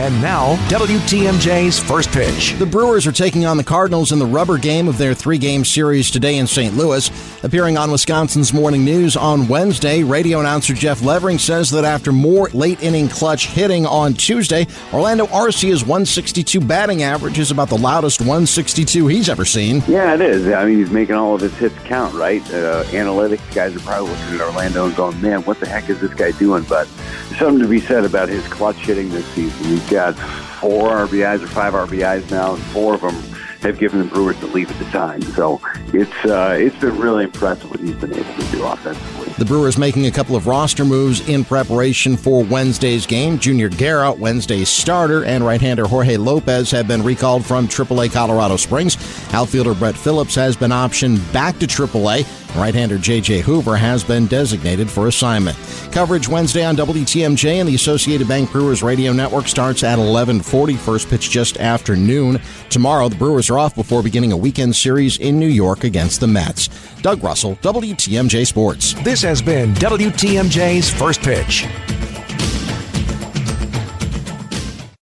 And now, WTMJ's first pitch. The Brewers are taking on the Cardinals in the rubber game of their three game series today in St. Louis. Appearing on Wisconsin's Morning News on Wednesday, radio announcer Jeff Levering says that after more late inning clutch hitting on Tuesday, Orlando Arcia's 162 batting average is about the loudest 162 he's ever seen. Yeah, it is. I mean, he's making all of his hits count, right? Uh, analytics guys are probably looking at Orlando and going, man, what the heck is this guy doing? But something to be said about his clutch hitting this season. Got four RBIs or five RBIs now, and four of them have given the Brewers the lead at the time. So it's uh, it's been really impressive what he's been able to do offensively. The Brewers making a couple of roster moves in preparation for Wednesday's game. Junior Guerra, Wednesday's starter, and right-hander Jorge Lopez have been recalled from AAA Colorado Springs. Outfielder Brett Phillips has been optioned back to AAA. Right-hander J.J. Hoover has been designated for assignment. Coverage Wednesday on WTMJ and the Associated Bank Brewers Radio Network starts at 11:40. First pitch just after noon. Tomorrow, the Brewers are off before beginning a weekend series in New York against the Mets. Doug Russell, WTMJ Sports. This has been WTMJ's first pitch.